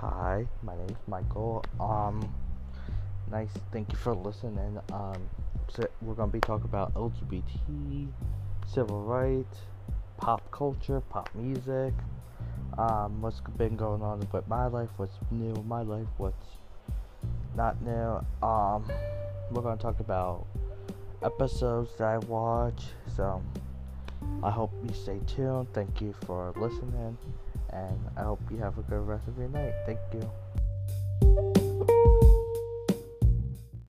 Hi, my name is Michael. Um, nice. Thank you for listening. Um, so we're gonna be talking about LGBT, civil rights, pop culture, pop music. Um, what's been going on with my life? What's new in my life? What's not new? Um, we're gonna talk about episodes that I watch. So I hope you stay tuned. Thank you for listening, and I hope you have a good rest of your night. Thank you.